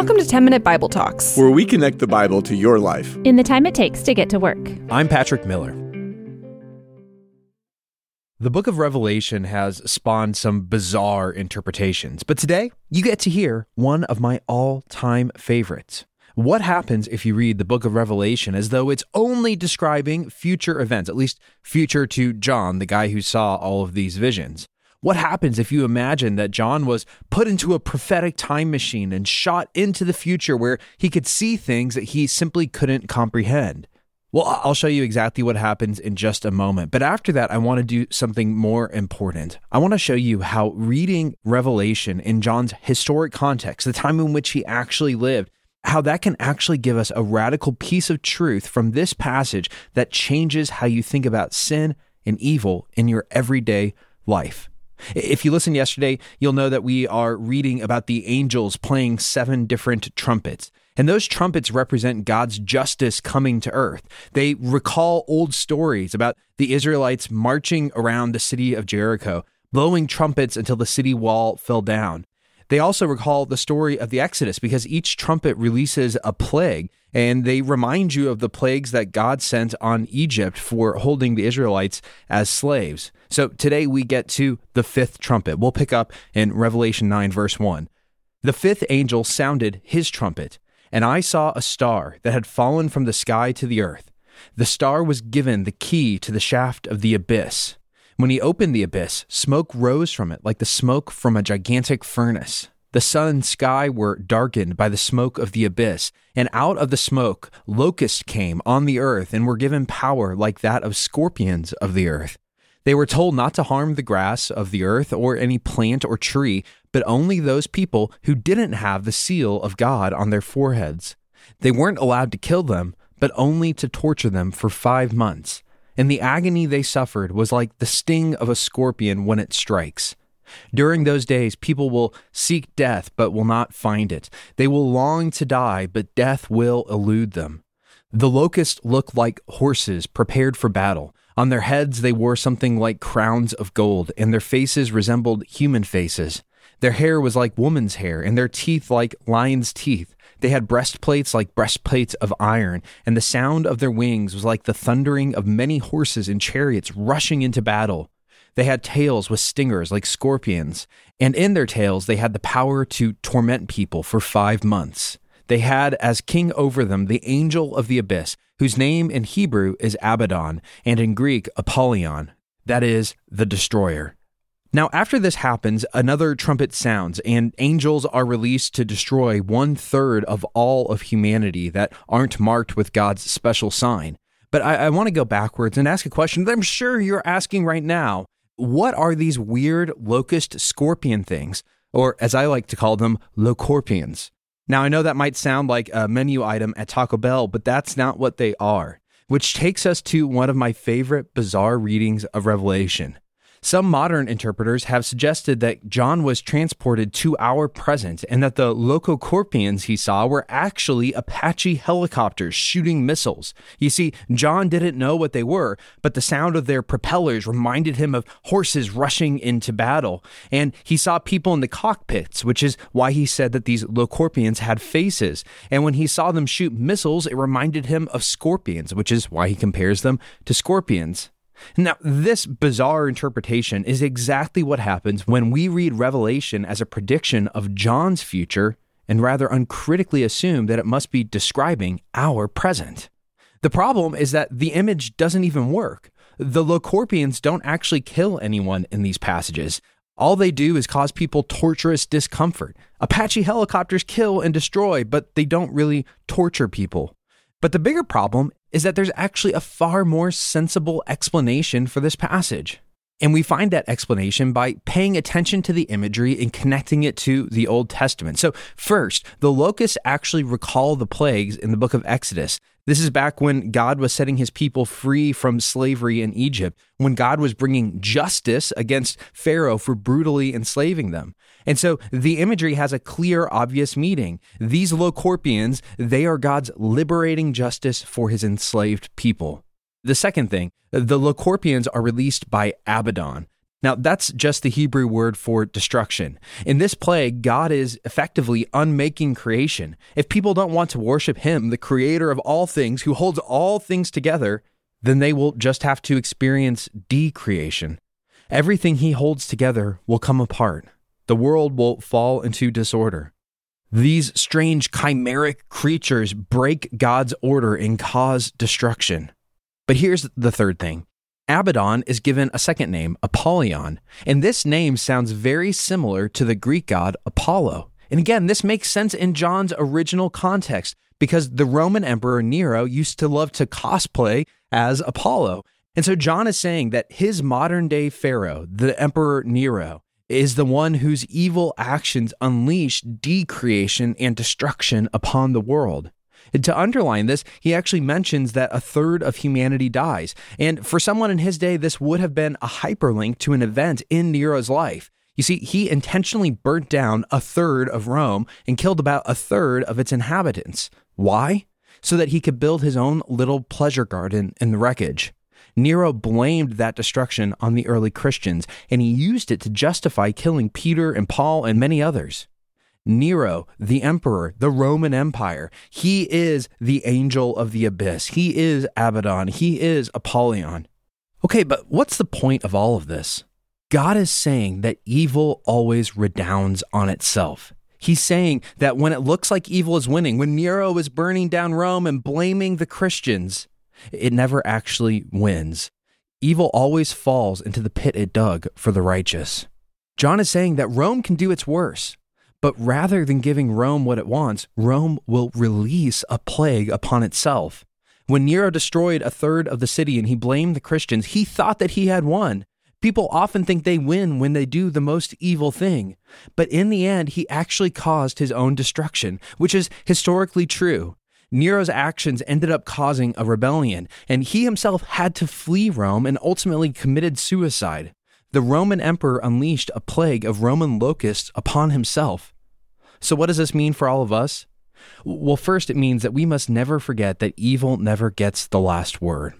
Welcome to 10 Minute Bible Talks, where we connect the Bible to your life in the time it takes to get to work. I'm Patrick Miller. The book of Revelation has spawned some bizarre interpretations, but today you get to hear one of my all time favorites. What happens if you read the book of Revelation as though it's only describing future events, at least future to John, the guy who saw all of these visions? What happens if you imagine that John was put into a prophetic time machine and shot into the future where he could see things that he simply couldn't comprehend? Well, I'll show you exactly what happens in just a moment. But after that, I want to do something more important. I want to show you how reading Revelation in John's historic context, the time in which he actually lived, how that can actually give us a radical piece of truth from this passage that changes how you think about sin and evil in your everyday life. If you listened yesterday, you'll know that we are reading about the angels playing seven different trumpets. And those trumpets represent God's justice coming to earth. They recall old stories about the Israelites marching around the city of Jericho, blowing trumpets until the city wall fell down. They also recall the story of the Exodus because each trumpet releases a plague and they remind you of the plagues that God sent on Egypt for holding the Israelites as slaves. So today we get to the fifth trumpet. We'll pick up in Revelation 9, verse 1. The fifth angel sounded his trumpet, and I saw a star that had fallen from the sky to the earth. The star was given the key to the shaft of the abyss. When he opened the abyss, smoke rose from it like the smoke from a gigantic furnace. The sun and sky were darkened by the smoke of the abyss, and out of the smoke locusts came on the earth and were given power like that of scorpions of the earth. They were told not to harm the grass of the earth or any plant or tree, but only those people who didn't have the seal of God on their foreheads. They weren't allowed to kill them, but only to torture them for five months. And the agony they suffered was like the sting of a scorpion when it strikes. During those days, people will seek death, but will not find it. They will long to die, but death will elude them. The locusts look like horses prepared for battle. On their heads, they wore something like crowns of gold, and their faces resembled human faces. Their hair was like woman's hair, and their teeth like lion's teeth. They had breastplates like breastplates of iron, and the sound of their wings was like the thundering of many horses and chariots rushing into battle. They had tails with stingers like scorpions, and in their tails they had the power to torment people for five months. They had as king over them the angel of the abyss, whose name in Hebrew is Abaddon, and in Greek, Apollyon, that is, the destroyer. Now, after this happens, another trumpet sounds, and angels are released to destroy one third of all of humanity that aren't marked with God's special sign. But I, I want to go backwards and ask a question that I'm sure you're asking right now what are these weird locust scorpion things, or as I like to call them, locorpions? Now, I know that might sound like a menu item at Taco Bell, but that's not what they are, which takes us to one of my favorite bizarre readings of Revelation. Some modern interpreters have suggested that John was transported to our present and that the lococorpians he saw were actually Apache helicopters shooting missiles. You see, John didn't know what they were, but the sound of their propellers reminded him of horses rushing into battle. And he saw people in the cockpits, which is why he said that these locorpions had faces. And when he saw them shoot missiles, it reminded him of scorpions, which is why he compares them to scorpions. Now, this bizarre interpretation is exactly what happens when we read Revelation as a prediction of John's future and rather uncritically assume that it must be describing our present. The problem is that the image doesn't even work. The Locorpions don't actually kill anyone in these passages. All they do is cause people torturous discomfort. Apache helicopters kill and destroy, but they don't really torture people. But the bigger problem is that there's actually a far more sensible explanation for this passage. And we find that explanation by paying attention to the imagery and connecting it to the Old Testament. So, first, the locusts actually recall the plagues in the book of Exodus. This is back when God was setting his people free from slavery in Egypt, when God was bringing justice against Pharaoh for brutally enslaving them. And so the imagery has a clear, obvious meaning. These Locorpions, they are God's liberating justice for his enslaved people. The second thing, the Locorpions are released by Abaddon. Now, that's just the Hebrew word for destruction. In this plague, God is effectively unmaking creation. If people don't want to worship Him, the creator of all things, who holds all things together, then they will just have to experience decreation. Everything He holds together will come apart. The world will fall into disorder. These strange chimeric creatures break God's order and cause destruction. But here's the third thing Abaddon is given a second name, Apollyon, and this name sounds very similar to the Greek god Apollo. And again, this makes sense in John's original context because the Roman Emperor Nero used to love to cosplay as Apollo. And so John is saying that his modern day Pharaoh, the Emperor Nero, is the one whose evil actions unleash decreation and destruction upon the world. To underline this, he actually mentions that a third of humanity dies. And for someone in his day, this would have been a hyperlink to an event in Nero's life. You see, he intentionally burnt down a third of Rome and killed about a third of its inhabitants. Why? So that he could build his own little pleasure garden in the wreckage. Nero blamed that destruction on the early Christians, and he used it to justify killing Peter and Paul and many others. Nero, the emperor, the Roman Empire. He is the angel of the abyss. He is Abaddon. He is Apollyon. Okay, but what's the point of all of this? God is saying that evil always redounds on itself. He's saying that when it looks like evil is winning, when Nero is burning down Rome and blaming the Christians, it never actually wins. Evil always falls into the pit it dug for the righteous. John is saying that Rome can do its worst, but rather than giving Rome what it wants, Rome will release a plague upon itself. When Nero destroyed a third of the city and he blamed the Christians, he thought that he had won. People often think they win when they do the most evil thing. But in the end, he actually caused his own destruction, which is historically true. Nero's actions ended up causing a rebellion, and he himself had to flee Rome and ultimately committed suicide the Roman emperor unleashed a plague of Roman locusts upon himself. So, what does this mean for all of us? Well, first, it means that we must never forget that evil never gets the last word.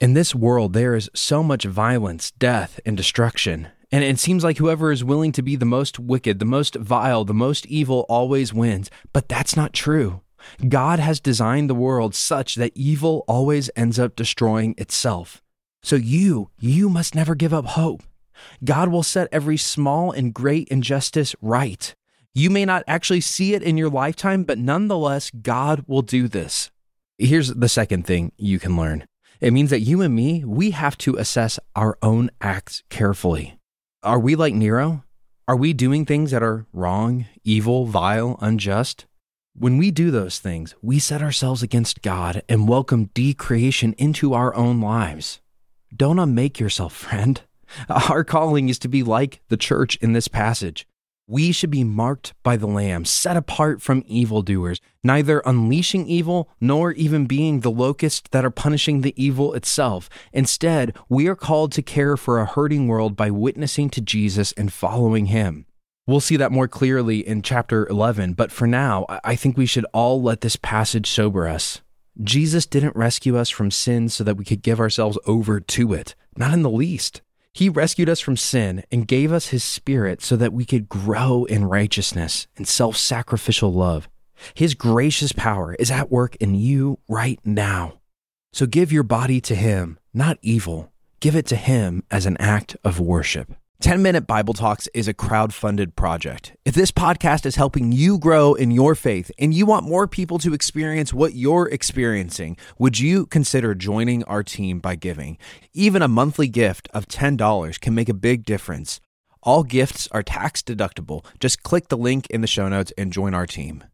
In this world, there is so much violence, death, and destruction. And it seems like whoever is willing to be the most wicked, the most vile, the most evil always wins. But that's not true. God has designed the world such that evil always ends up destroying itself. So you, you must never give up hope. God will set every small and great injustice right. You may not actually see it in your lifetime, but nonetheless, God will do this. Here's the second thing you can learn it means that you and me, we have to assess our own acts carefully. Are we like Nero? Are we doing things that are wrong, evil, vile, unjust? When we do those things, we set ourselves against God and welcome decreation into our own lives. Don't unmake yourself, friend. Our calling is to be like the church in this passage. We should be marked by the Lamb, set apart from evildoers, neither unleashing evil nor even being the locusts that are punishing the evil itself. Instead, we are called to care for a hurting world by witnessing to Jesus and following him. We'll see that more clearly in chapter 11, but for now, I think we should all let this passage sober us. Jesus didn't rescue us from sin so that we could give ourselves over to it, not in the least. He rescued us from sin and gave us his spirit so that we could grow in righteousness and self sacrificial love. His gracious power is at work in you right now. So give your body to him, not evil. Give it to him as an act of worship. 10 Minute Bible Talks is a crowd-funded project. If this podcast is helping you grow in your faith and you want more people to experience what you're experiencing, would you consider joining our team by giving? Even a monthly gift of $10 can make a big difference. All gifts are tax deductible. Just click the link in the show notes and join our team.